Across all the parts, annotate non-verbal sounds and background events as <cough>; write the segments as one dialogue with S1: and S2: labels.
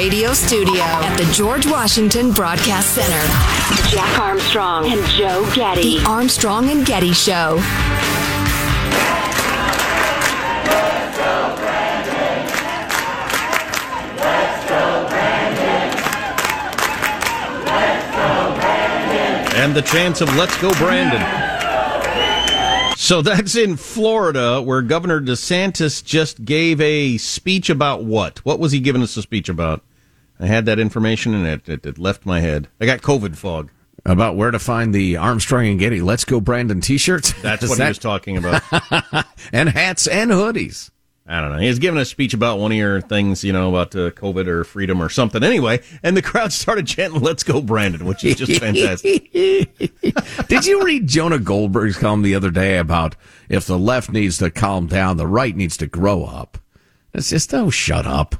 S1: radio studio at the George Washington Broadcast Center.
S2: Jack Armstrong and Joe Getty.
S1: The Armstrong and Getty Show.
S3: And the chance of Let's Go Brandon. So that's in Florida, where Governor DeSantis just gave a speech about what? What was he giving us a speech about? I had that information and it, it, it left my head. I got COVID fog.
S4: About where to find the Armstrong and Getty Let's Go Brandon t shirts?
S3: That's what that... he was talking about. <laughs>
S4: and hats and hoodies.
S3: I don't know. He was giving a speech about one of your things, you know, about uh, COVID or freedom or something. Anyway, and the crowd <laughs> started chanting, "Let's go, Brandon," which is just fantastic. <laughs>
S4: Did you read Jonah Goldberg's column the other day about if the left needs to calm down, the right needs to grow up? It's just oh, shut up,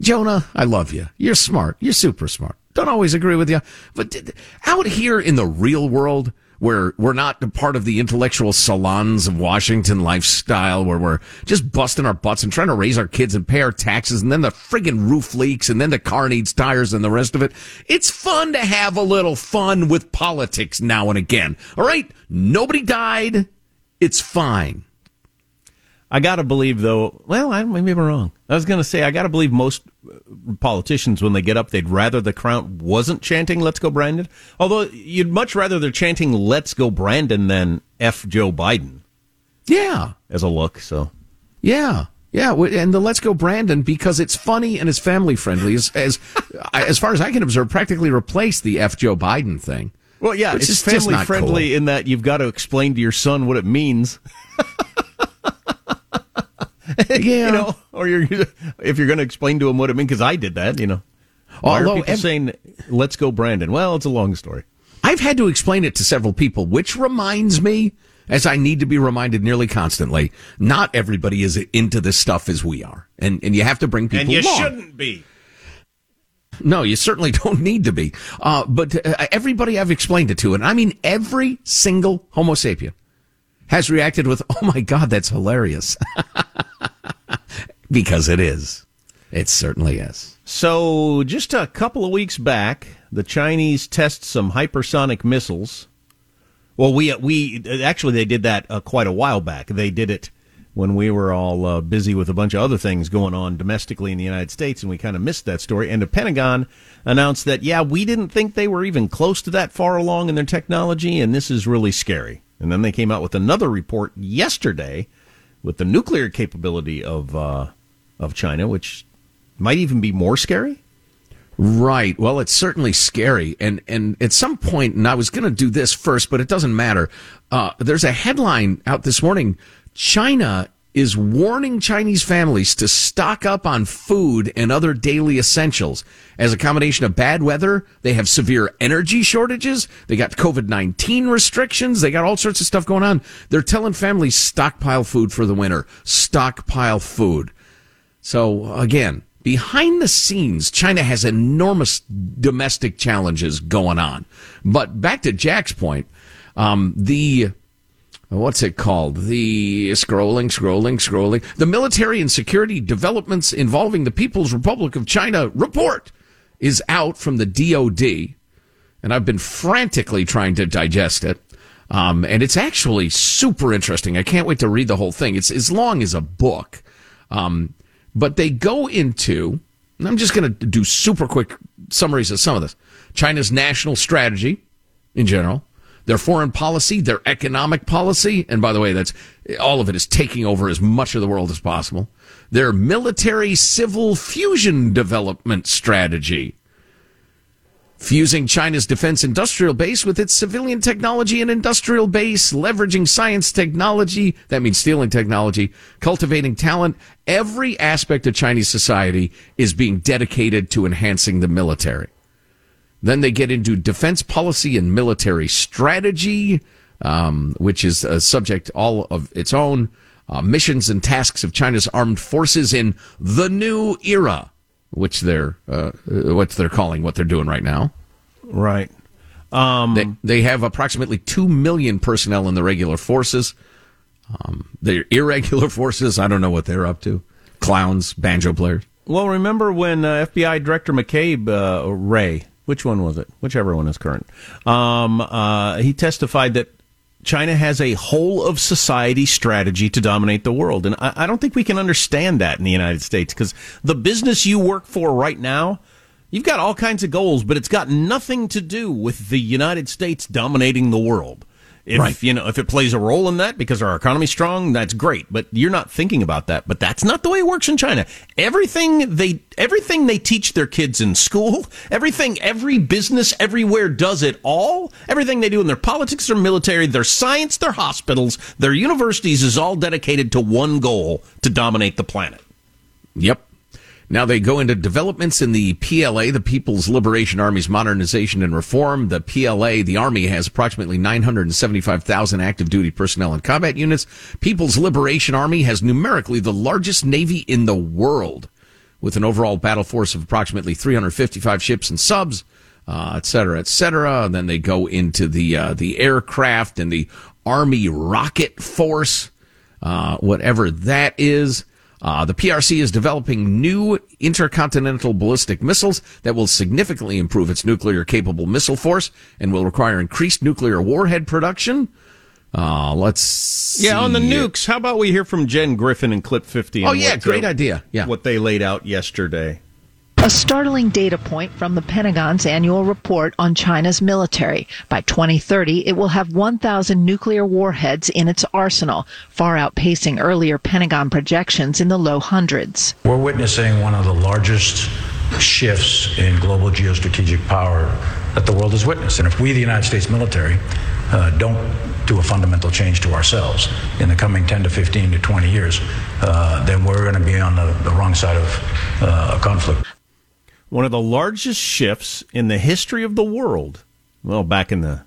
S4: Jonah. I love you. You're smart. You're super smart. Don't always agree with you, but out here in the real world where we're not part of the intellectual salons of Washington lifestyle, where we're just busting our butts and trying to raise our kids and pay our taxes, and then the friggin' roof leaks, and then the car needs tires and the rest of it. It's fun to have a little fun with politics now and again. All right? Nobody died. It's fine.
S3: I got to believe, though. Well, I, maybe I'm wrong. I was going to say I got to believe most uh, politicians, when they get up, they'd rather the crowd wasn't chanting "Let's go Brandon." Although you'd much rather they're chanting "Let's go Brandon" than "F Joe Biden."
S4: Yeah,
S3: as a look. So,
S4: yeah, yeah, and the "Let's go Brandon" because it's funny and it's family friendly. As as, <laughs> as far as I can observe, practically replaced the "F Joe Biden" thing.
S3: Well, yeah, it's family friendly
S4: cool.
S3: in that you've got to explain to your son what it means. <laughs> <laughs>
S4: yeah,
S3: you know, or you're if you're going to explain to him what it means, because I did that, you know. Why Although, are people ev- saying "Let's go, Brandon"? Well, it's a long story.
S4: I've had to explain it to several people, which reminds me, as I need to be reminded nearly constantly, not everybody is into this stuff as we are, and and you have to bring people.
S3: And you
S4: along.
S3: shouldn't be.
S4: No, you certainly <laughs> don't need to be. Uh, but uh, everybody I've explained it to, and I mean every single Homo sapien, has reacted with, "Oh my God, that's hilarious." <laughs> because it is. It certainly is.
S3: So, just a couple of weeks back, the Chinese test some hypersonic missiles. Well, we we actually they did that uh, quite a while back. They did it when we were all uh, busy with a bunch of other things going on domestically in the United States, and we kind of missed that story. And the Pentagon announced that, yeah, we didn't think they were even close to that far along in their technology, and this is really scary. And then they came out with another report yesterday with the nuclear capability of uh, of China, which might even be more scary.
S4: Right. Well, it's certainly scary, and and at some point, and I was going to do this first, but it doesn't matter. Uh, there's a headline out this morning: China is warning Chinese families to stock up on food and other daily essentials. As a combination of bad weather, they have severe energy shortages, they got COVID 19 restrictions, they got all sorts of stuff going on. They're telling families stockpile food for the winter, stockpile food. So again, behind the scenes, China has enormous domestic challenges going on. But back to Jack's point, um, the what's it called? The scrolling, scrolling, scrolling. The military and security developments involving the People's Republic of China report is out from the DoD, and I've been frantically trying to digest it. Um, and it's actually super interesting. I can't wait to read the whole thing. It's as long as a book. Um, but they go into, and I'm just going to do super quick summaries of some of this China's national strategy in general, their foreign policy, their economic policy, and by the way, that's all of it is taking over as much of the world as possible. Their military civil fusion development strategy, fusing China's defense industrial base with its civilian technology and industrial base, leveraging science technology, that means stealing technology, cultivating talent. Every aspect of Chinese society is being dedicated to enhancing the military. Then they get into defense policy and military strategy, um, which is a subject all of its own. Uh, missions and tasks of China's armed forces in the new era, which they're uh, what they're calling what they're doing right now.
S3: Right.
S4: Um, they, they have approximately two million personnel in the regular forces. Um, they're irregular <laughs> forces. I don't know what they're up to. Clowns, banjo players.
S3: Well, remember when uh, FBI Director McCabe, uh, Wray, which one was it? Whichever one is current. Um, uh, he testified that China has a whole of society strategy to dominate the world. And I, I don't think we can understand that in the United States because the business you work for right now, you've got all kinds of goals, but it's got nothing to do with the United States dominating the world. If
S4: Right.
S3: you know if it plays a role in that because our economy's strong, that's great. But you're not thinking about that. But that's not the way it works in China. Everything they everything they teach their kids in school, <laughs> everything every business everywhere does it all. Everything they do in their politics, their military, their science, their hospitals, their universities is all dedicated to one goal: to dominate the planet.
S4: Yep. Now they go into developments in the PLA, the People's Liberation Army's modernization and reform. The PLA, the Army has approximately 975,000 active duty personnel and combat units. People's Liberation Army has numerically the largest navy in the world with an overall battle force of approximately 355 ships and subs, uh, et cetera, et cetera. And then they go into the, uh, the aircraft and the Army rocket force, uh, whatever that is. Uh, the PRC is developing new intercontinental ballistic missiles that will significantly improve its nuclear capable missile force and will require increased nuclear warhead production. Uh, let's
S3: Yeah, on the nukes. How about we hear from Jen Griffin and clip 50?
S4: Oh, yeah, great
S3: uh,
S4: idea. Yeah.
S3: What they laid out yesterday.
S5: A startling data point from the Pentagon's annual report on China's military. By 2030, it will have 1,000 nuclear warheads in its arsenal, far outpacing earlier Pentagon projections in the low hundreds.
S6: We're witnessing one of the largest shifts in global geostrategic power that the world has witnessed. And if we, the United States military, uh, don't do a fundamental change to ourselves in the coming 10 to 15 to 20 years, uh, then we're going to be on the, the wrong side of uh, a conflict.
S3: One of the largest shifts in the history of the world. Well, back in the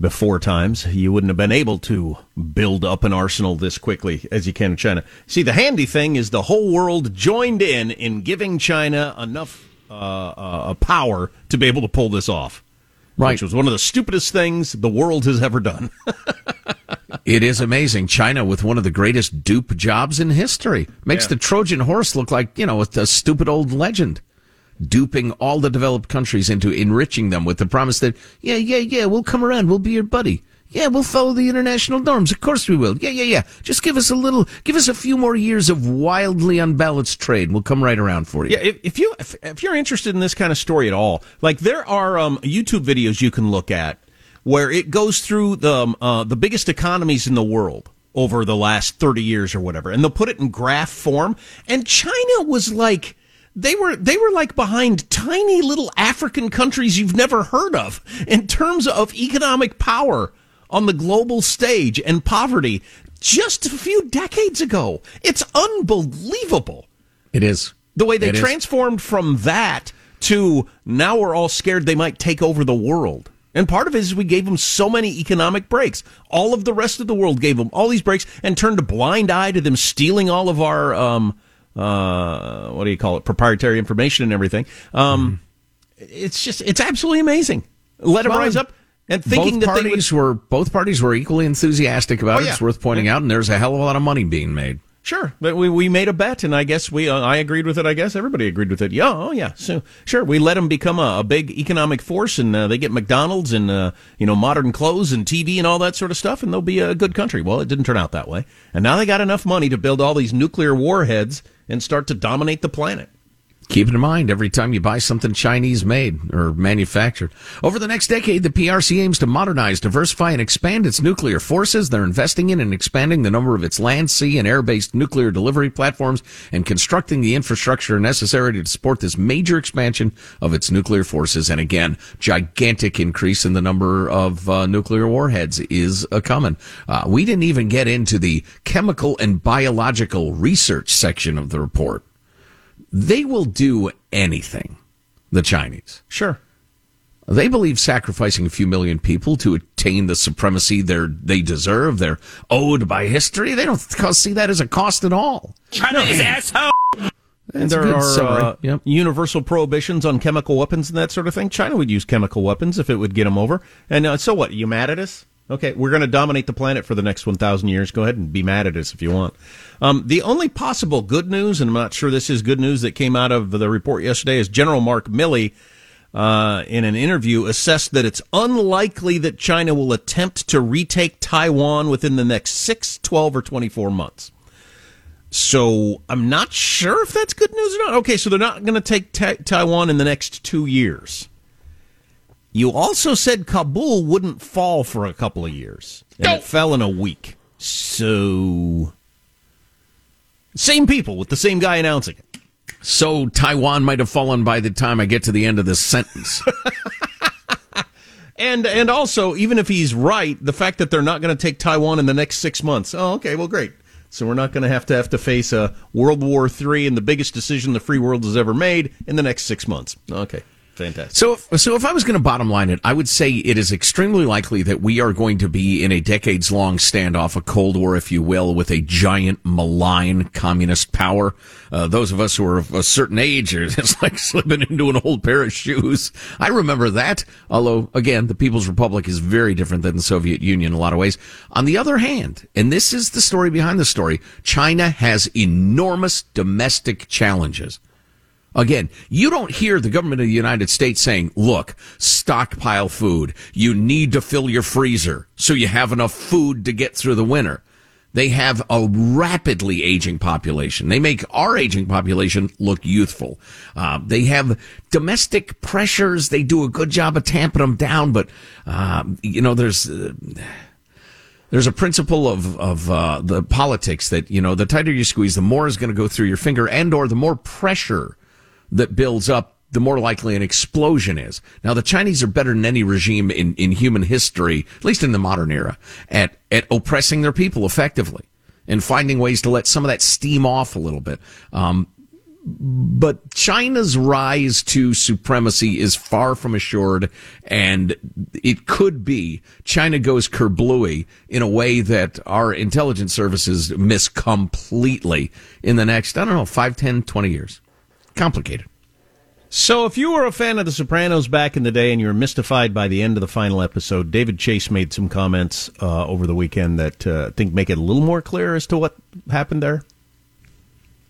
S3: before times, you wouldn't have been able to build up an arsenal this quickly as you can in China. See, the handy thing is the whole world joined in in giving China enough uh, uh, power to be able to pull this off.
S4: Right.
S3: Which was one of the stupidest things the world has ever done. <laughs>
S4: It is amazing. China with one of the greatest dupe jobs in history makes
S3: Yeah.
S4: the Trojan horse look like, you know, a stupid old legend. Duping all the developed countries into enriching them with the promise that, yeah, yeah, yeah, we'll come around. We'll be your buddy. Yeah, we'll follow the international norms. Of course we will. Yeah, yeah, yeah. Just give us a little, give us a few more years of wildly unbalanced trade. We'll come right around for you.
S3: Yeah, if, if you if, if you're interested in this kind of story at all, like there are um, YouTube videos you can look at where it goes through the um, uh, the biggest economies in the world over the last 30 years or whatever, and they'll put it in graph form. And China was like they were they were like behind tiny little African countries you've never heard of in terms of economic power on the global stage and poverty just a few decades ago. It's unbelievable
S4: It is.
S3: the way they
S4: It is.
S3: transformed from that to now we're all scared they might take over the world. And part of it is we gave them so many economic breaks. All of the rest of the world gave them all these breaks and turned a blind eye to them stealing all of our, um, uh, what do you call it, proprietary information and everything. Um, It's just, it's absolutely amazing. Let
S4: Well,
S3: rise up and thinking
S4: both
S3: that they would,
S4: were both parties were equally enthusiastic about
S3: Oh,
S4: it.
S3: yeah.
S4: It's worth pointing out, and there's a hell of a lot of money being made.
S3: Sure, but we, we made a bet, and I guess we uh, I agreed with it. I guess everybody agreed with it. Yeah, oh yeah. So sure, we let them become a, a big economic force, and uh, they get McDonald's and uh, you know modern clothes and TV and all that sort of stuff, and they'll be a good country. Well, it didn't turn out that way, and now they got enough money to build all these nuclear warheads and start to dominate the planet.
S4: Keep it in mind every time you buy something Chinese made or manufactured. Over the next decade, the PRC aims to modernize, diversify, and expand its nuclear forces. They're investing in and expanding the number of its land, sea, and air-based nuclear delivery platforms and constructing the infrastructure necessary to support this major expansion of its nuclear forces. And again, gigantic increase in the number of uh, nuclear warheads is a coming. Uh, we didn't even get into the chemical and biological research section of the report they will do anything, the Chinese.
S3: Sure.
S4: They believe sacrificing a few million people to attain the supremacy they're, they deserve, they're owed by history. They don't see that as a cost at all.
S3: And
S4: That's a
S3: there are uh,
S4: Yep.
S3: universal prohibitions on chemical weapons and that sort of thing. China would use chemical weapons if it would get them over. And uh, so what? You mad at us? Okay, we're going to dominate the planet for the next 1,000 years. Go ahead and be mad at us if you want. Um, the only possible good news, and I'm not sure this is good news that came out of the report yesterday, is General Mark Milley, uh, in an interview, assessed that it's unlikely that China will attempt to retake Taiwan within the next 6, 12, or 24 months. So I'm not sure if that's good news or not. Okay, so they're not going to take ta- Taiwan in the next two years. You also said Kabul wouldn't fall for a couple of years, and it fell in a week. So, same people with the same guy announcing it.
S4: So Taiwan might have fallen by the time I get to the end of this sentence. <laughs>
S3: And and also, even if he's right, the fact that they're not going to take Taiwan in the next six months. Oh, okay, well, great. So we're not going to have to have to face a World War III and the biggest decision the free world has ever made in the next six months. Okay. Fantastic.
S4: So, if, so if I was going to bottom line it, I would say it is extremely likely that we are going to be in a decades long standoff, a Cold War, if you will, with a giant malign communist power. Uh, those of us who are of a certain age it's <laughs> like slipping into an old pair of shoes. I remember that. Although, again, the People's Republic is very different than the Soviet Union in a lot of ways. On the other hand, and this is the story behind the story, China has enormous domestic challenges. Again, you don't hear the government of the United States saying, look, stockpile food. You need to fill your freezer so you have enough food to get through the winter. They have a rapidly aging population. They make our aging population look youthful. Uh, they have domestic pressures. They do a good job of tamping them down, but, uh, you know, there's, uh, there's a principle of of uh, the politics that you know the tighter you squeeze, the more is going to go through your finger, and or the more pressure that builds up, the more likely an explosion is. Now, the Chinese are better than any regime in, in human history, at least in the modern era, at, at oppressing their people effectively and finding ways to let some of that steam off a little bit. Um, but China's rise to supremacy is far from assured, and it could be China goes kerblooey in a way that our intelligence services miss completely in the next, I don't know, 5, 10, 20 years complicated.
S3: So, if you were a fan of The Sopranos back in the day and you were mystified by the end of the final episode, David Chase made some comments uh, over the weekend that uh, I think make it a little more clear as to what happened there.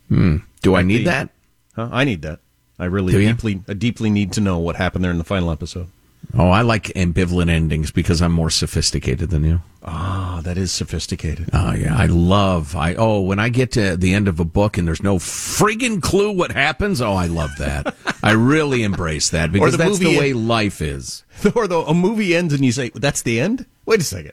S4: Hmm. Do I need
S3: the-
S4: that?
S3: Huh? I need that. I really deeply, I deeply need to know what happened there in the final episode.
S4: Oh, I like ambivalent endings because I'm more sophisticated than you.
S3: Ah, that is sophisticated.
S4: Oh yeah, I love. I oh, when I get to the end of a book and there's no friggin' clue what happens. Oh, I love that. I really embrace that because
S3: the
S4: that's the way life is. <laughs>
S3: or the a movie ends and you say, "That's the end." Wait a second.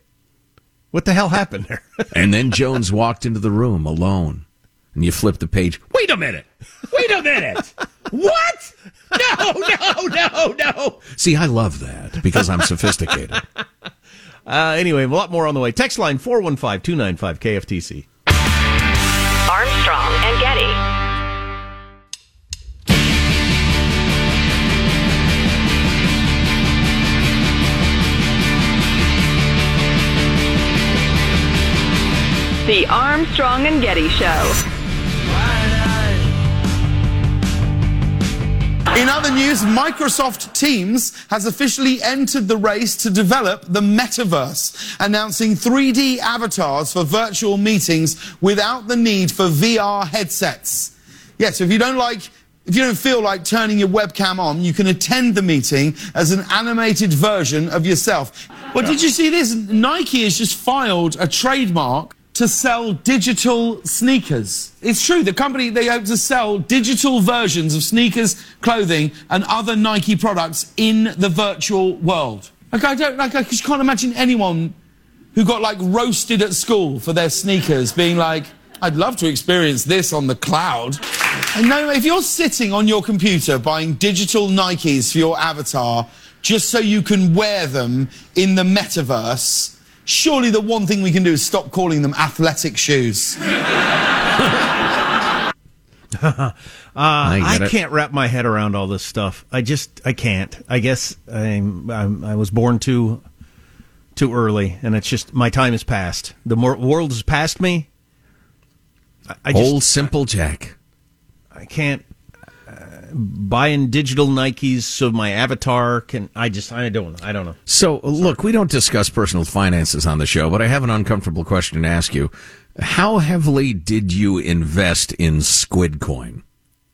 S3: What the hell happened there? <laughs>
S4: And then Jones walked into the room alone, and you flip the page. Wait a minute. Wait a minute. what? No, no, no, no. See, I love that because I'm sophisticated. <laughs>
S3: Uh, anyway, a lot more on the way. Text line 415 295 KFTC.
S2: Armstrong and Getty. The Armstrong and Getty Show.
S7: In other news, Microsoft Teams has officially entered the race to develop the metaverse, announcing 3D avatars for virtual meetings without the need for VR headsets. Yeah, so if you don't like if you don't feel like turning your webcam on, you can attend the meeting as an animated version of yourself. Well, did you see this? Nike has just filed a trademark to sell digital sneakers. It's true, the company, they hope to sell digital versions of sneakers, clothing, and other Nike products in the virtual world. Like, I don't, like, I just can't imagine anyone who got, like, roasted at school for their sneakers being like, I'd love to experience this on the cloud. And no, if you're sitting on your computer buying digital Nikes for your avatar just so you can wear them in the metaverse, surely the one thing we can do is stop calling them athletic shoes. <laughs>
S3: Uh, I,
S4: get it.
S3: can't wrap my head around all this stuff. I just I can't. I guess I'm, I'm I was born too too early, and it's just my time is past. The more, world has passed me. I, I just
S4: Old simple Jack.
S3: I can't. Buying digital Nikes so my avatar can. I just I don't I don't know.
S4: So, look, we don't discuss personal finances on the show, but I have an uncomfortable question to ask you. How heavily did you invest in Squid Coin?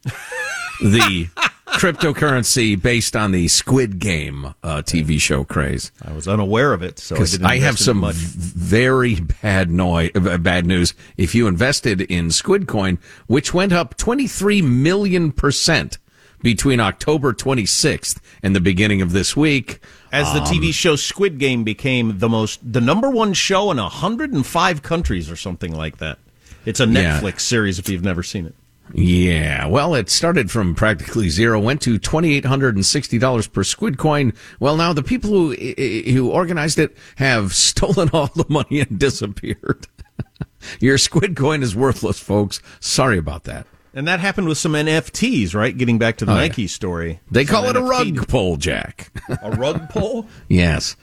S4: <laughs> the cryptocurrency based on the Squid Game uh, TV show craze.
S3: I was unaware of it, so I, didn't
S4: I have some
S3: much.
S4: very bad noi- uh, bad news. If you invested in Squid Coin, which went up 23 million percent between October 26th and the beginning of this week,
S3: As the
S4: Um,
S3: TV show Squid Game became the most, the number one show in 105 countries or something like that. It's a
S4: Yeah.
S3: Netflix series if you've never seen it.
S4: Yeah, well, it started from practically zero, went to twenty eight hundred and sixty dollars per squid coin. Well, now the people who who organized it have <laughs> stolen all the money and disappeared. <laughs> Your squid coin is worthless, folks. Sorry about that.
S3: And that happened with some NFTs, right? Getting back to the
S4: Oh, yeah.
S3: Nike story.
S4: They
S3: Some
S4: call it a rug pull, Jack.
S3: A rug pull? <laughs>
S4: yes.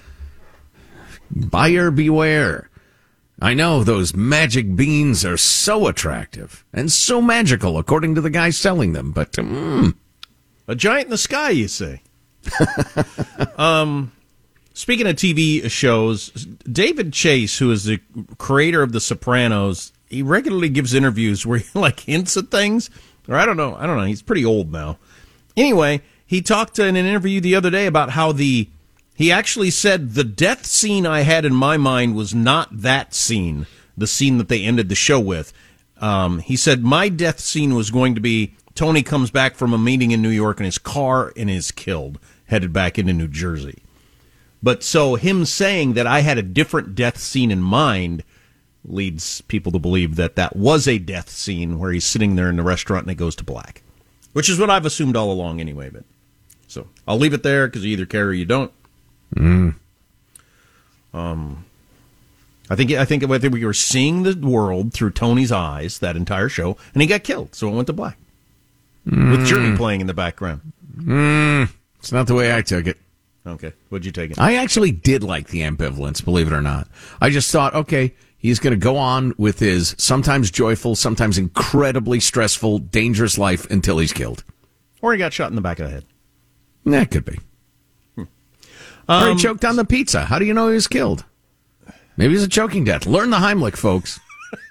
S4: Buyer beware. I know those magic beans are so attractive and so magical, according to the guy selling them, but mm,
S3: A giant in the sky, you say. <laughs> um, speaking of TV shows, David Chase, who is the creator of The Sopranos, he regularly gives interviews where he <laughs> like hints at things, or I don't know, I don't know. He's pretty old now. Anyway, he talked in an interview the other day about how the he actually said the death scene I had in my mind was not that scene, the scene that they ended the show with. Um, he said my death scene was going to be Tony comes back from a meeting in New York in his car and is killed, headed back into New Jersey. But so him saying that I had a different death scene in mind leads people to believe that that was a death scene where he's sitting there in the restaurant and it goes to black, which is what I've assumed all along anyway. But so I'll leave it there because you either care or you don't. Mm. Um, I think I think I think we were seeing the world through Tony's eyes that entire show, and he got killed, so it went to black with Journey mm. playing in the background. Mm.
S4: it's not the way I took it.
S3: Okay, what'd you take it?
S4: I actually did like the ambivalence, believe it or not. I just thought, okay, he's going to go on with his sometimes joyful, sometimes incredibly stressful, dangerous life until he's killed.
S3: Or he got shot in the back of the head.
S4: That could be. or he choked on the pizza. How do you know he was killed? Maybe it's a choking death. Learn the Heimlich, folks. <laughs>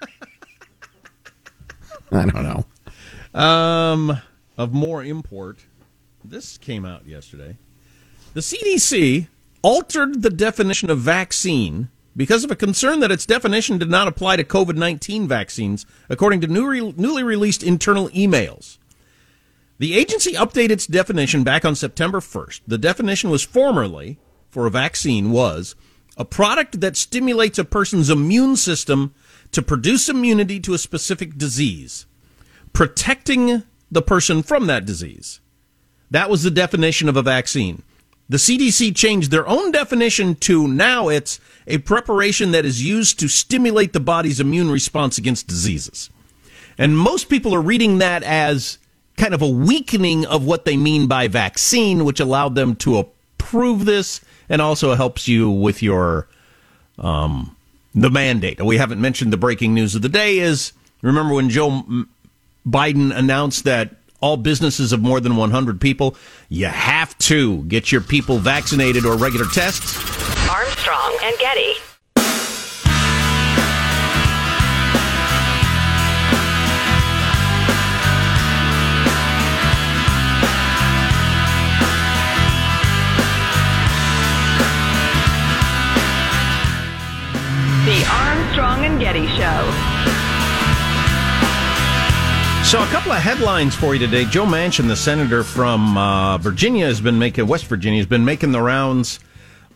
S4: I don't know.
S3: Um, of more import, this came out yesterday. The CDC altered the definition of vaccine because of a concern that its definition did not apply to COVID 19 vaccines, according to new re- newly released internal emails. The agency updated its definition back on September 1st. The definition was formerly, for a vaccine, was a product that stimulates a person's immune system to produce immunity to a specific disease protecting the person from that disease. That was the definition of a vaccine. The CDC changed their own definition to now it's a preparation that is used to stimulate the body's immune response against diseases. And most people are reading that as kind of a weakening of what they mean by vaccine, which allowed them to approve this and also helps you with your um, the mandate. We haven't mentioned the breaking news of the day is remember when Joe Biden announced that all businesses of more than 100 people, you have to get your people vaccinated or regular tests.
S2: Armstrong and Getty.
S3: So, a couple of headlines for you today. Joe Manchin, the senator from uh, Virginia, has been making West Virginia has been making the rounds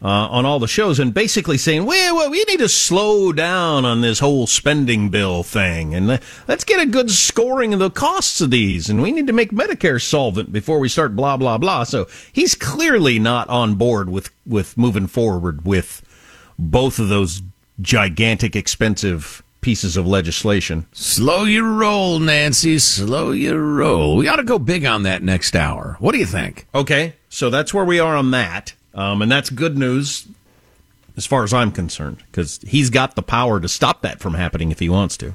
S3: uh, on all the shows and basically saying, "Well, well, we need to slow down on this whole spending bill thing, and let's get a good scoring of the costs of these, and we need to make Medicare solvent before we start blah blah blah." So he's clearly not on board with with moving forward with both of those gigantic, expensive pieces of legislation.
S4: Slow your roll, Nancy. Slow your roll. We ought to go big on that next hour. What do you think?
S3: Okay, so that's where we are on that, um, and that's good news as far as I'm concerned because he's got the power to stop that from happening if he wants to.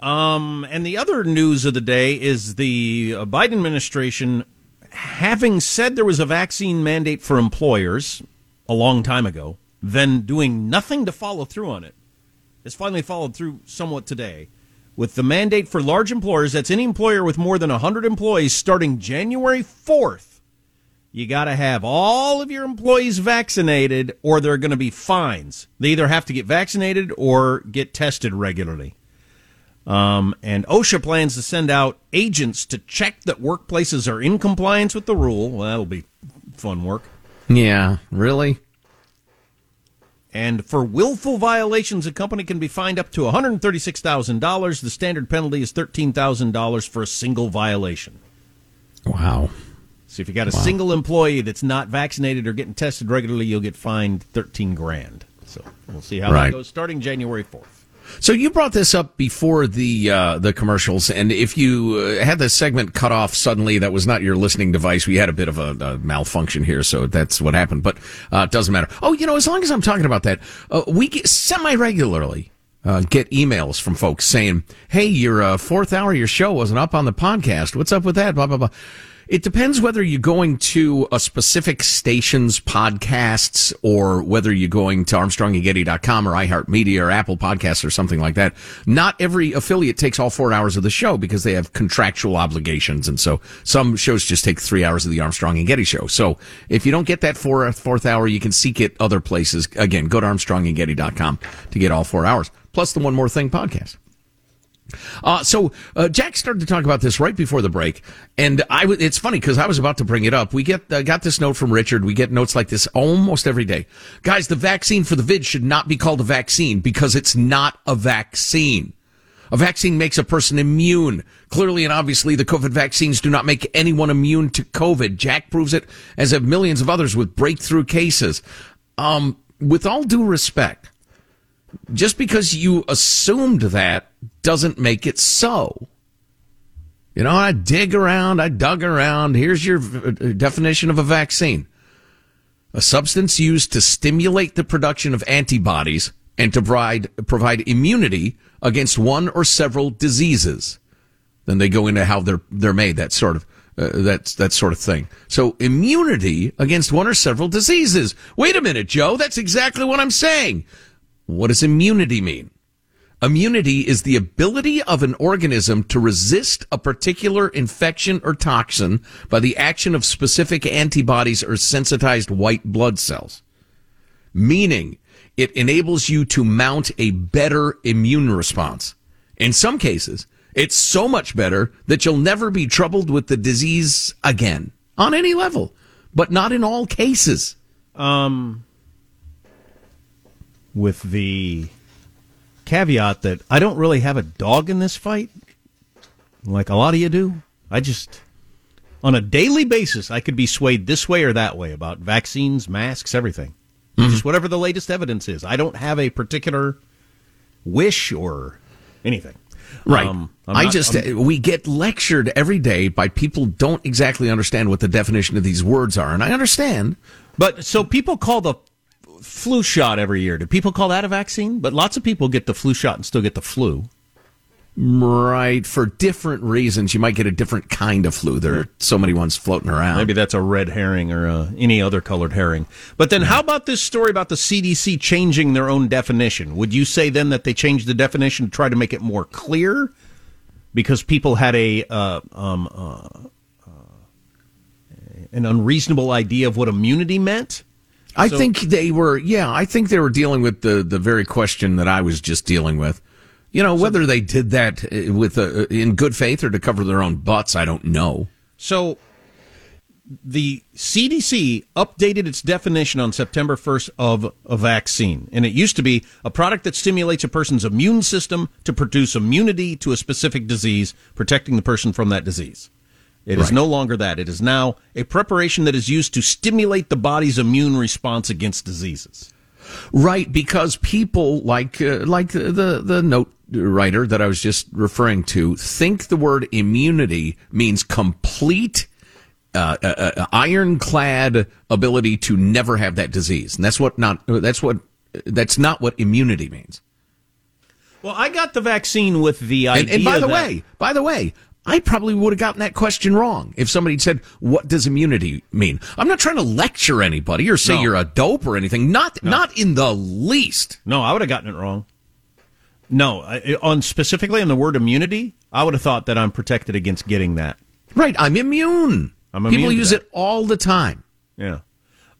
S3: Um, and the other news of the day is the Biden administration, having said there was a vaccine mandate for employers a long time ago, then doing nothing to follow through on it, has finally followed through somewhat today with the mandate for large employers. That's any employer with more than 100 employees starting January 4th. You got to have all of your employees vaccinated or there are going to be fines. They either have to get vaccinated or get tested regularly. Um, and OSHA plans to send out agents to check that workplaces are in compliance with the rule. Well, that'll be fun work.
S4: Yeah, really?
S3: And for willful violations, a company can be fined up to $136,000. The standard penalty is $13,000 for a single violation.
S4: Wow.
S3: So if you got a wow. single employee that's not vaccinated or getting tested regularly, you'll get fined 13 grand. So we'll see how right. that goes starting January 4th.
S4: So you brought this up before the uh, the commercials, and if you uh, had the segment cut off suddenly, that was not your listening device. We had a bit of a, a malfunction here, so that's what happened. But uh, it doesn't matter. Oh, you know, as long as I'm talking about that, uh, we get semi regularly. Uh, get emails from folks saying, "Hey, your uh, fourth hour, your show wasn't up on the podcast. What's up with that?" Blah blah blah. It depends whether you're going to a specific station's podcasts or whether you're going to ArmstrongandGetty.com or iHeartMedia or Apple Podcasts or something like that. Not every affiliate takes all four hours of the show because they have contractual obligations. And so some shows just take three hours of the Armstrong and Getty show. So if you don't get that fourth, fourth hour, you can seek it other places. Again, go to ArmstrongandGetty.com to get all four hours plus the One More Thing podcast. Uh, so uh, Jack started to talk about this right before the break, and I w- it's funny because I was about to bring it up. We get uh, got this note from Richard. We get notes like this almost every day. Guys, the vaccine for the vid should not be called a vaccine because it's not a vaccine. A vaccine makes a person immune. Clearly and obviously, the COVID vaccines do not make anyone immune to COVID. Jack proves it, as have millions of others with breakthrough cases. Um, with all due respect, just because you assumed that doesn't make it so. You know, I dig around, I dug around. Here's your uh, definition of a vaccine a substance used to stimulate the production of antibodies and to provide, provide immunity against one or several diseases. Then they go into how they're, they're made, that sort of. Uh, that that sort of thing. So immunity against one or several diseases. Wait a minute, Joe. That's exactly what I'm saying. What does immunity mean? Immunity is the ability of an organism to resist a particular infection or toxin by the action of specific antibodies or sensitized white blood cells. Meaning, it enables you to mount a better immune response. In some cases, it's so much better that you'll never be troubled with the disease again on any level, but not in all cases.
S3: Um, with the caveat that I don't really have a dog in this fight, like a lot of you do. I just, on a daily basis, I could be swayed this way or that way about vaccines, masks, everything. Mm-hmm. Just whatever the latest evidence is. I don't have a particular wish or anything.
S4: Right. Um, I just I'm, we get lectured every day by people don't exactly understand what the definition of these words are, and I understand.
S3: But so people call the flu shot every year. Do people call that a vaccine? But lots of people get the flu shot and still get the flu.
S4: Right, for different reasons. You might get a different kind of flu. There are so many ones floating around.
S3: Maybe that's a red herring or uh, any other colored herring. But then, how about this story about the CDC changing their own definition? Would you say then that they changed the definition to try to make it more clear? Because people had a uh, um, uh, uh an unreasonable idea of what immunity meant.
S4: I so, think they were, yeah, I think they were dealing with the, the very question that I was just dealing with. You know, whether so, they did that uh, with a, uh, in good faith or to cover their own butts, I don't know.
S3: So the CDC updated its definition on September 1st of a vaccine. And it used to be a product that stimulates a person's immune system to produce immunity to a specific disease, protecting the person from that disease. It right. is no longer that. It is now a preparation that is used to stimulate the body's immune response against diseases.
S4: Right, because people like uh, like the the note writer that I was just referring to think the word immunity means complete uh, uh, uh, ironclad ability to never have that disease, and that's what not that's what that's not what immunity means.
S3: Well, I got the vaccine with the idea.
S4: And, and by the
S3: that-
S4: way, by the way, I probably would have gotten that question wrong if somebody said, "What does immunity mean?" I'm not trying to lecture anybody or say
S3: No.
S4: you're a dope or anything. Not not in the least.
S3: no, I would have gotten it wrong. No, I- on specifically on the word immunity, I would have thought that I'm protected against getting that.
S4: Right? I'm immune.
S3: I'm
S4: People
S3: immune to
S4: use
S3: that.
S4: it all the time.
S3: Yeah.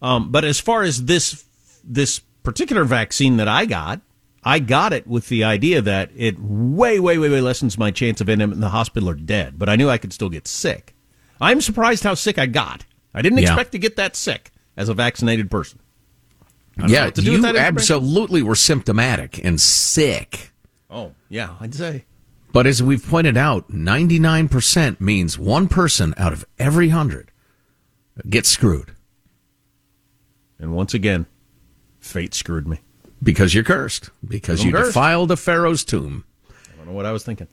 S3: Um, but as far as this this particular vaccine that I got, I got it with the idea that it way, way, way, way lessens my chance of ending up in the hospital or dead. But I knew I could still get sick. I'm surprised how sick I got. I didn't
S4: Yeah.
S3: expect to get that sick as a vaccinated person. I don't know
S4: Yeah,
S3: what to do with
S4: you
S3: that
S4: absolutely were symptomatic and sick.
S3: Oh, yeah, I'd say.
S4: But as we've pointed out, 99% means one person out of every hundred gets screwed
S3: And once again, fate screwed me.
S4: Because you're cursed, because
S3: I'm
S4: you
S3: cursed.
S4: defiled a pharaoh's tomb.
S3: I don't know what I was thinking.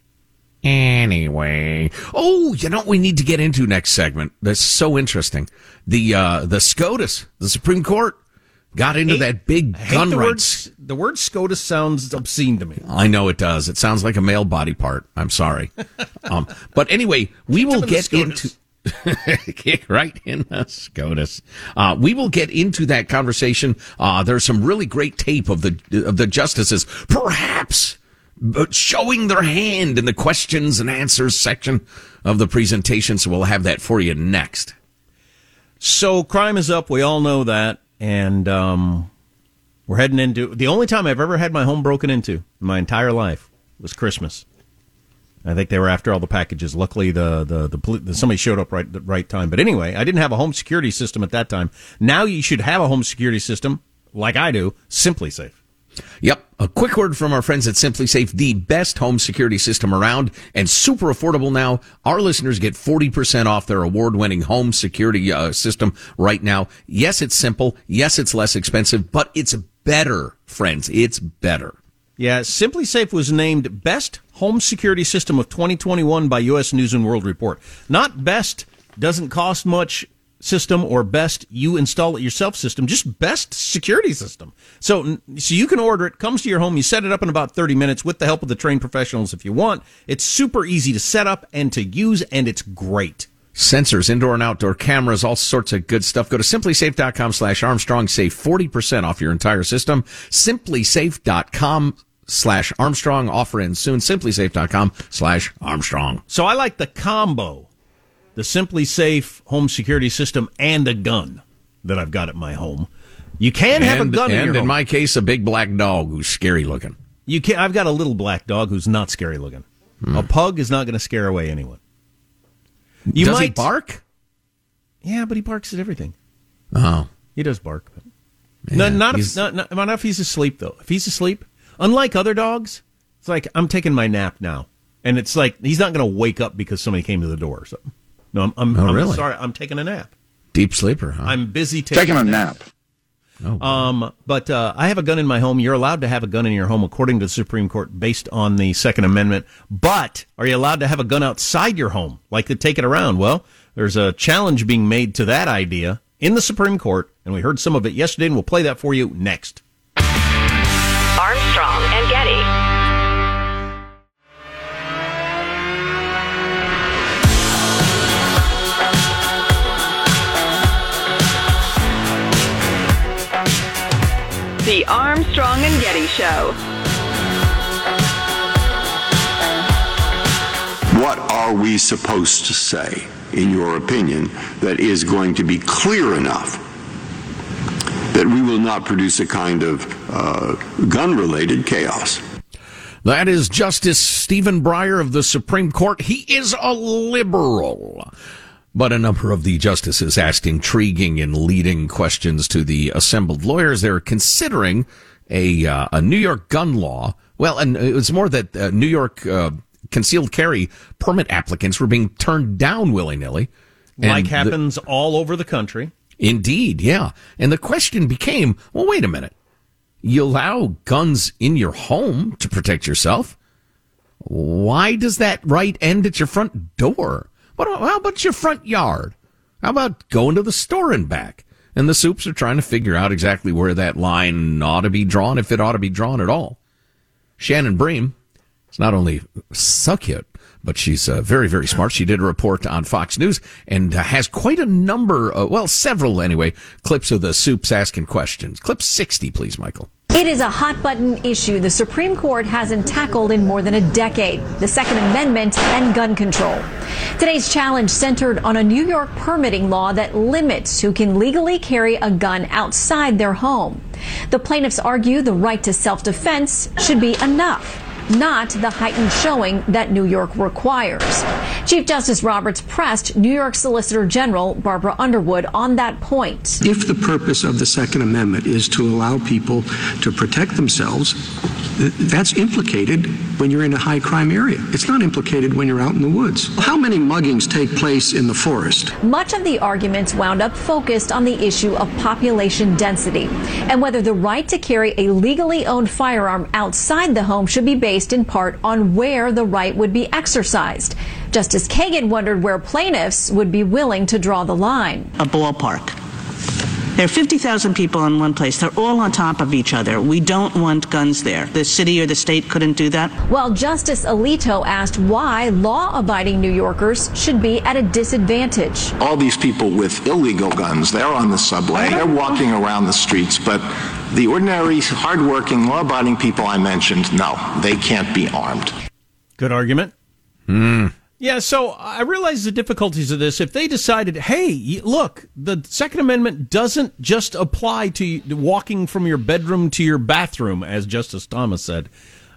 S4: Anyway, oh, you know what we need to get into next segment? That's so interesting. The uh, the SCOTUS, the Supreme Court, got into
S3: Hate-
S4: that big gun
S3: the word,
S4: rights.
S3: the word SCOTUS sounds obscene to me.
S4: I know it does. It sounds like a male body part. I'm sorry. <laughs> um, but anyway, we will get into. <laughs> Kick right in the SCOTUS. Uh, we will get into that conversation. Uh, there's some really great tape of the of the justices, perhaps uh, showing their hand in the questions and answers section of the presentation. So we'll have that for you next.
S3: So crime is up. We all know that, and um, we're heading into the only time I've ever had my home broken into in my entire life was Christmas. I think they were after all the packages. Luckily, the the, the, the somebody showed up right the right time. But anyway, I didn't have a home security system at that time. Now you should have a home security system like I do. SimpliSafe.
S4: Yep. A quick word from our friends at SimpliSafe, the best home security system around and super affordable now. Our listeners get 40% off their award winning home security uh, system right now. Yes, it's simple. Yes, it's less expensive, but it's better, friends. It's better.
S3: Yeah, SimpliSafe was named Best Home Security System of 2021 by U.S. News and World Report. Not Best doesn't cost much system or Best you install it yourself system, just Best Security System. So, so you can order it, comes to your home, you set it up in about 30 minutes with the help of the trained professionals if you want. It's super easy to set up and to use, and it's great.
S4: Sensors, indoor and outdoor cameras, all sorts of good stuff. Go to simplisafe.com slash Armstrong. Save 40% off your entire system. SimpliSafe.com slash Armstrong. Offer ends soon. SimpliSafe.com slash Armstrong.
S3: So I like the combo, the SimpliSafe home security system and a gun that I've got at my home. You can have a gun in
S4: and
S3: your
S4: in
S3: home.
S4: my case, a big black dog who's scary looking.
S3: You can I've got a little black dog who's not scary looking. Hmm. A pug is not going to scare away anyone. You
S4: Does
S3: might
S4: he bark?
S3: Yeah, but he barks at everything.
S4: Oh,
S3: He does bark. But no, not if, not, not, not if he's asleep though. If he's asleep, unlike other dogs, it's like I'm taking my nap now, and it's like he's not going to wake up because somebody came to the door or something. No, I'm, I'm,
S4: Oh,
S3: I'm
S4: really?
S3: sorry. I'm taking a nap.
S4: deep sleeper, huh?
S3: I'm busy taking,
S8: Taking a nap.
S4: oh,
S3: Um, but uh, I have a gun in my home. You're allowed to have a gun in your home according to the Supreme Court based on the Second Amendment. But are you allowed to have a gun outside your home, like to take it around? Well, there's a challenge being made to that idea in the Supreme Court, and we heard some of it yesterday, and we'll play that for you next.
S2: Armstrong and Getty. The Armstrong and Getty Show.
S8: What are we supposed to say, in your opinion, that is going to be clear enough that we will not produce a kind of uh, gun related chaos?
S4: That is Justice Stephen Breyer of the Supreme Court. He is a liberal. But a number of the justices asked intriguing and leading questions to the assembled lawyers. They're considering a uh, a New York gun law. Well, and it was more that uh, New York uh, concealed carry permit applicants were being turned down willy nilly.
S3: Like happens all over the country.
S4: Indeed, yeah. And the question became, well, wait a minute. You allow guns in your home to protect yourself. Why does that right end at your front door? What, how about your front yard? How about going to the store and back? And the soups are trying to figure out exactly where that line ought to be drawn, if it ought to be drawn at all. Shannon Bream It's not only so but she's uh, very, very smart. She did a report on Fox News and uh, has quite a number, uh, well, several anyway, clips of the soups asking questions. Clip 60, please, Michael.
S9: It is a hot button issue the Supreme Court hasn't tackled in more than a decade the Second Amendment and gun control. Today's challenge centered on a New York permitting law that limits who can legally carry a gun outside their home. The plaintiffs argue the right to self defense should be enough not the heightened showing that New York requires. Chief Justice Roberts pressed New York Solicitor General Barbara Underwood on that point.
S10: If the purpose of the Second Amendment is to allow people to protect themselves, that's implicated when you're in a high crime area. It's not implicated when you're out in the woods. How many muggings take place in the forest?
S9: Much of the arguments wound up focused on the issue of population density and whether the right to carry a legally owned firearm outside the home should be based in part on where the right would be exercised. Justice Kagan wondered where plaintiffs would be willing to draw the line.
S11: A ballpark there are 50,000 people in one place. They're all on top of each other. We don't want guns there. The city or the state couldn't do that.
S9: Well, Justice Alito asked why law abiding New Yorkers should be at a disadvantage.
S12: All these people with illegal guns, they're on the subway, they're walking around the streets, but the ordinary, hardworking, law abiding people I mentioned, no, they can't be armed.
S3: Good argument.
S4: Hmm.
S3: Yeah, so I realize the difficulties of this. If they decided, hey, look, the Second Amendment doesn't just apply to walking from your bedroom to your bathroom, as Justice Thomas said.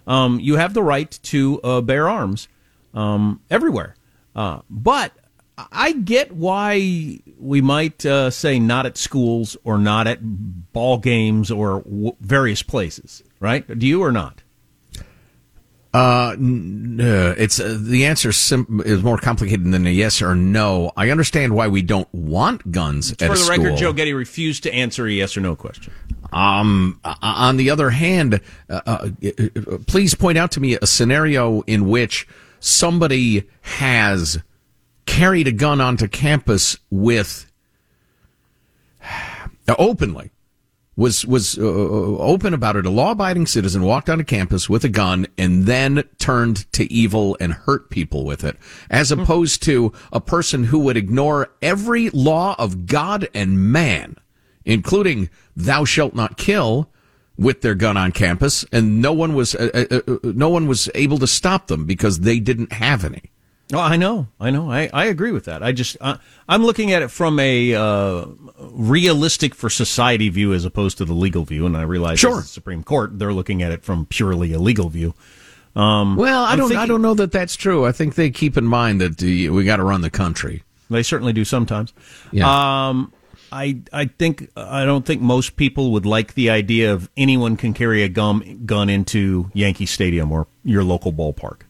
S3: Um, you have the right to uh, bear arms um, everywhere. Uh, but I get why we might uh, say not at schools or not at ball games or w- various places, right? Do you or not?
S4: Uh, no, it's uh, the answer sim- is more complicated than a yes or no. I understand why we don't want guns
S3: at
S4: For
S3: the
S4: school.
S3: record, Joe Getty refused to answer a yes or no question.
S4: Um, on the other hand, uh, uh, uh, please point out to me a scenario in which somebody has carried a gun onto campus with openly was was uh, uh, open about it. A law-abiding citizen walked onto campus with a gun and then turned to evil and hurt people with it, as hmm. opposed to a person who would ignore every law of God and man, including "Thou shalt not kill." With their gun on campus, and no one was uh, uh, uh no one was able to stop them because they didn't have any.
S3: Oh, I know, I know, I, I agree with that. I just uh, I'm looking at it from a uh, realistic for society view as opposed to the legal view, and I realize
S4: sure.
S3: the Supreme Court they're looking at it from purely a legal view.
S4: Um, well, I don't thinking, I don't know that that's true. I think they keep in mind that uh, we got to run the country.
S3: They certainly do sometimes.
S4: Yeah.
S3: Um, I I think I don't think most people would like the idea of anyone can carry a gun gun into Yankee Stadium or your local ballpark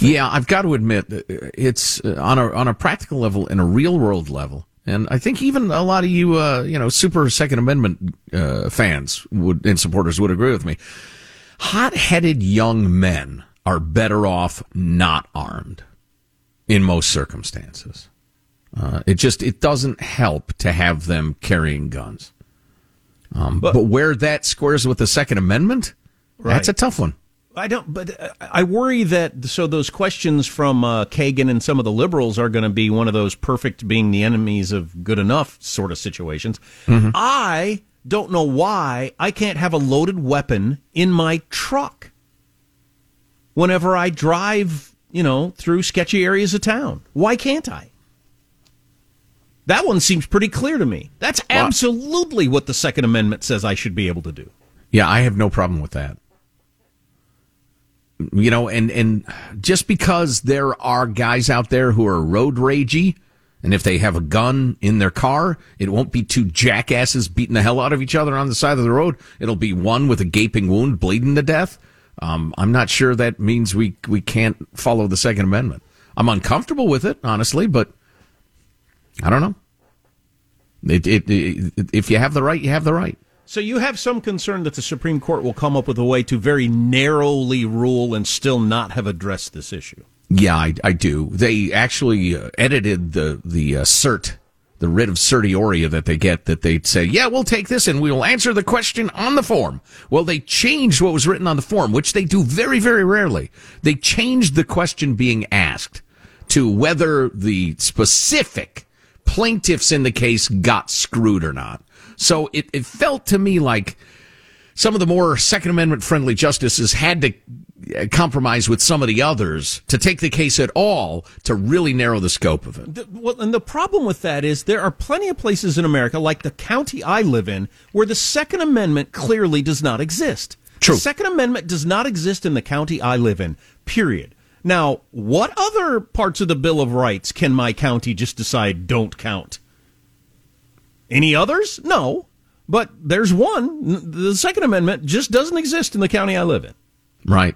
S4: yeah, I've got to admit, it's uh, on a on a practical level, in a real world level, and I think even a lot of you, uh, you know, super Second Amendment uh, fans would and supporters would agree with me. Hot headed young men are better off not armed in most circumstances. Uh, it just it doesn't help to have them carrying guns. Um, but, but, where that squares with the Second Amendment, right. that's a tough one.
S3: I don't, but uh, I worry that so those questions from uh, Kagan and some of the liberals are going to be one of those perfect being the enemies of good enough sort of situations. Mm-hmm. I don't know why I can't have a loaded weapon in my truck whenever I drive, you know, through sketchy areas of town. Why can't I? That one seems pretty clear to me. That's absolutely what the Second Amendment says I should be able to do.
S4: Yeah, I have no problem with that you know, and, and just because there are guys out there who are road ragey, and if they have a gun in their car, it won't be two jackasses beating the hell out of each other on the side of the road. It'll be one with a gaping wound bleeding to death. Um, I'm not sure that means we, we can't follow the Second Amendment. I'm uncomfortable with it, honestly, but I don't know. It, it, it, if you have the right, you have the right.
S3: So you have some concern that the Supreme Court will come up with a way to very narrowly rule and still not have addressed this issue.
S4: Yeah, I, I do. They actually uh, edited the the uh, cert, the writ of certiorari that they get that they say, yeah, we'll take this and we'll answer the question on the form. Well, they changed what was written on the form, which they do very, very rarely. They changed the question being asked to whether the specific plaintiffs in the case got screwed or not. So it, it felt to me like some of the more Second Amendment friendly justices had to uh, compromise with some of the others to take the case at all to really narrow the scope of it.
S3: The, well, and the problem with that is there are plenty of places in America, like the county I live in, where the Second Amendment clearly does not exist.
S4: True.
S3: The Second Amendment does not exist in the county I live in, period. Now, what other parts of the Bill of Rights can my county just decide don't count? Any others? No. But there's one. The Second Amendment just doesn't exist in the county I live in.
S4: Right.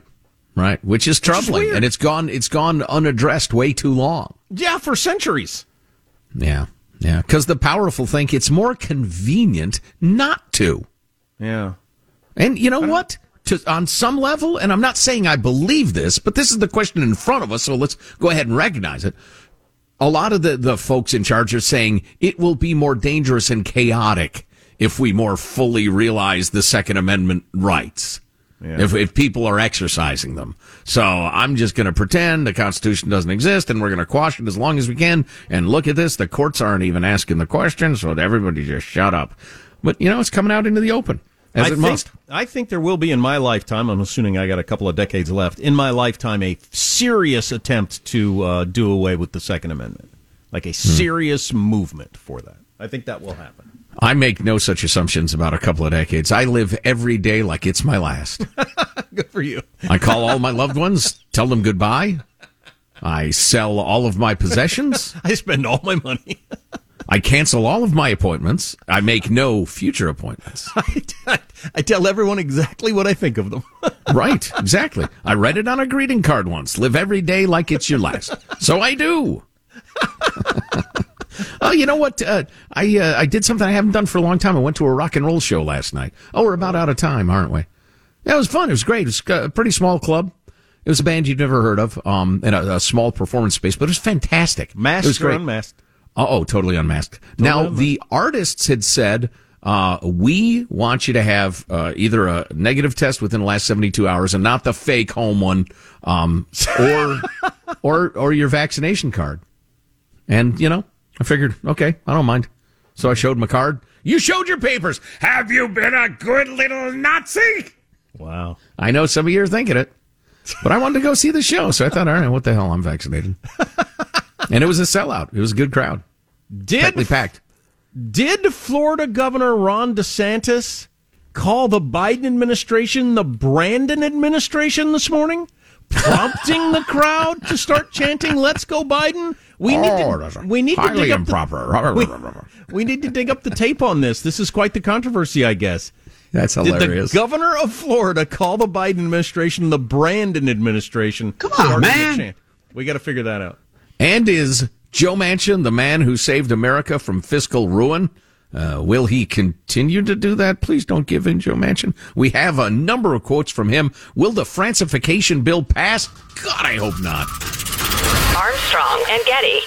S4: Right. Which is troubling.
S3: weird.
S4: and it's gone it's gone unaddressed way too long.
S3: Yeah, for centuries.
S4: Yeah. Yeah. Because the powerful think it's more convenient not to.
S3: Yeah.
S4: And you know what? To, on some level, and I'm not saying I believe this, but this is the question in front of us, so let's go ahead and recognize it. A lot of the, the folks in charge are saying it will be more dangerous and chaotic if we more fully realize the Second Amendment rights.
S3: Yeah.
S4: If, if people are exercising them. So I'm just going to pretend the Constitution doesn't exist and we're going to quash it as long as we can. And look at this. The courts aren't even asking the questions, so everybody just shut up. But, you know, it's coming out into the open. As
S3: I
S4: it
S3: think,
S4: must.
S3: I think there will be in my lifetime. I'm assuming I got a couple of decades left. In my lifetime, a serious attempt to uh, do away with the Second Amendment, like a serious movement for that. I think that will happen.
S4: I make no such assumptions about a couple of decades. I live every day like it's my last. <laughs>
S3: Good for you.
S4: I call all my loved ones, tell them goodbye. I sell all of my possessions. <laughs>
S3: I spend all my money. <laughs>
S4: I cancel all of my appointments. I make no future appointments. <laughs>
S3: I, I tell everyone exactly what I think of them. <laughs>
S4: right, exactly. I read it on a greeting card once. Live every day like it's your last. So I do. <laughs> oh, you know what? Uh, I uh, I did something I haven't done for a long time. I went to a rock and roll show last night. Oh, we're about out of time, aren't we? Yeah, it was fun. It was great. It was a pretty small club. It was a band you'd never heard of, um, in a, a small performance space, but it was fantastic.
S3: Masked
S4: it was
S3: or unmasked?
S4: Uh oh, totally unmasked. now,
S3: unmasked.
S4: the artists had said, uh, we want you to have uh, either a negative test within the last 72 hours and not the fake home one, um, <laughs> or, or, or your vaccination card. And, you know, I figured, okay, I don't mind. So I showed my card. You showed your papers. Have you been a good little Nazi?
S3: Wow.
S4: I know some of you are thinking it, but I wanted to go see the show. So I thought, all right, what the hell? I'm vaccinated. <laughs> and it was a sellout. It was a good crowd.
S3: Did
S4: Tightly packed.
S3: Did Florida Governor Ron DeSantis call the Biden administration the Brandon administration this morning, prompting the crowd to start chanting "Let's go Biden"? We need
S4: Oh, that's
S3: to we need to
S4: highly
S3: dig up. The, we, <laughs> we need to dig up the tape on this. This is quite the controversy, I guess.
S4: That's hilarious.
S3: Did
S4: hilarious.
S3: the governor of Florida call the Biden administration the Brandon administration? Come
S4: on, man.
S3: We got to figure that out.
S4: And is Joe Manchin the man who saved America from fiscal ruin? Uh, will he continue to do that? Please don't give in, Joe Manchin. We have a number of quotes from him. Will the Francification bill pass? God, I hope not.
S2: Armstrong and Getty.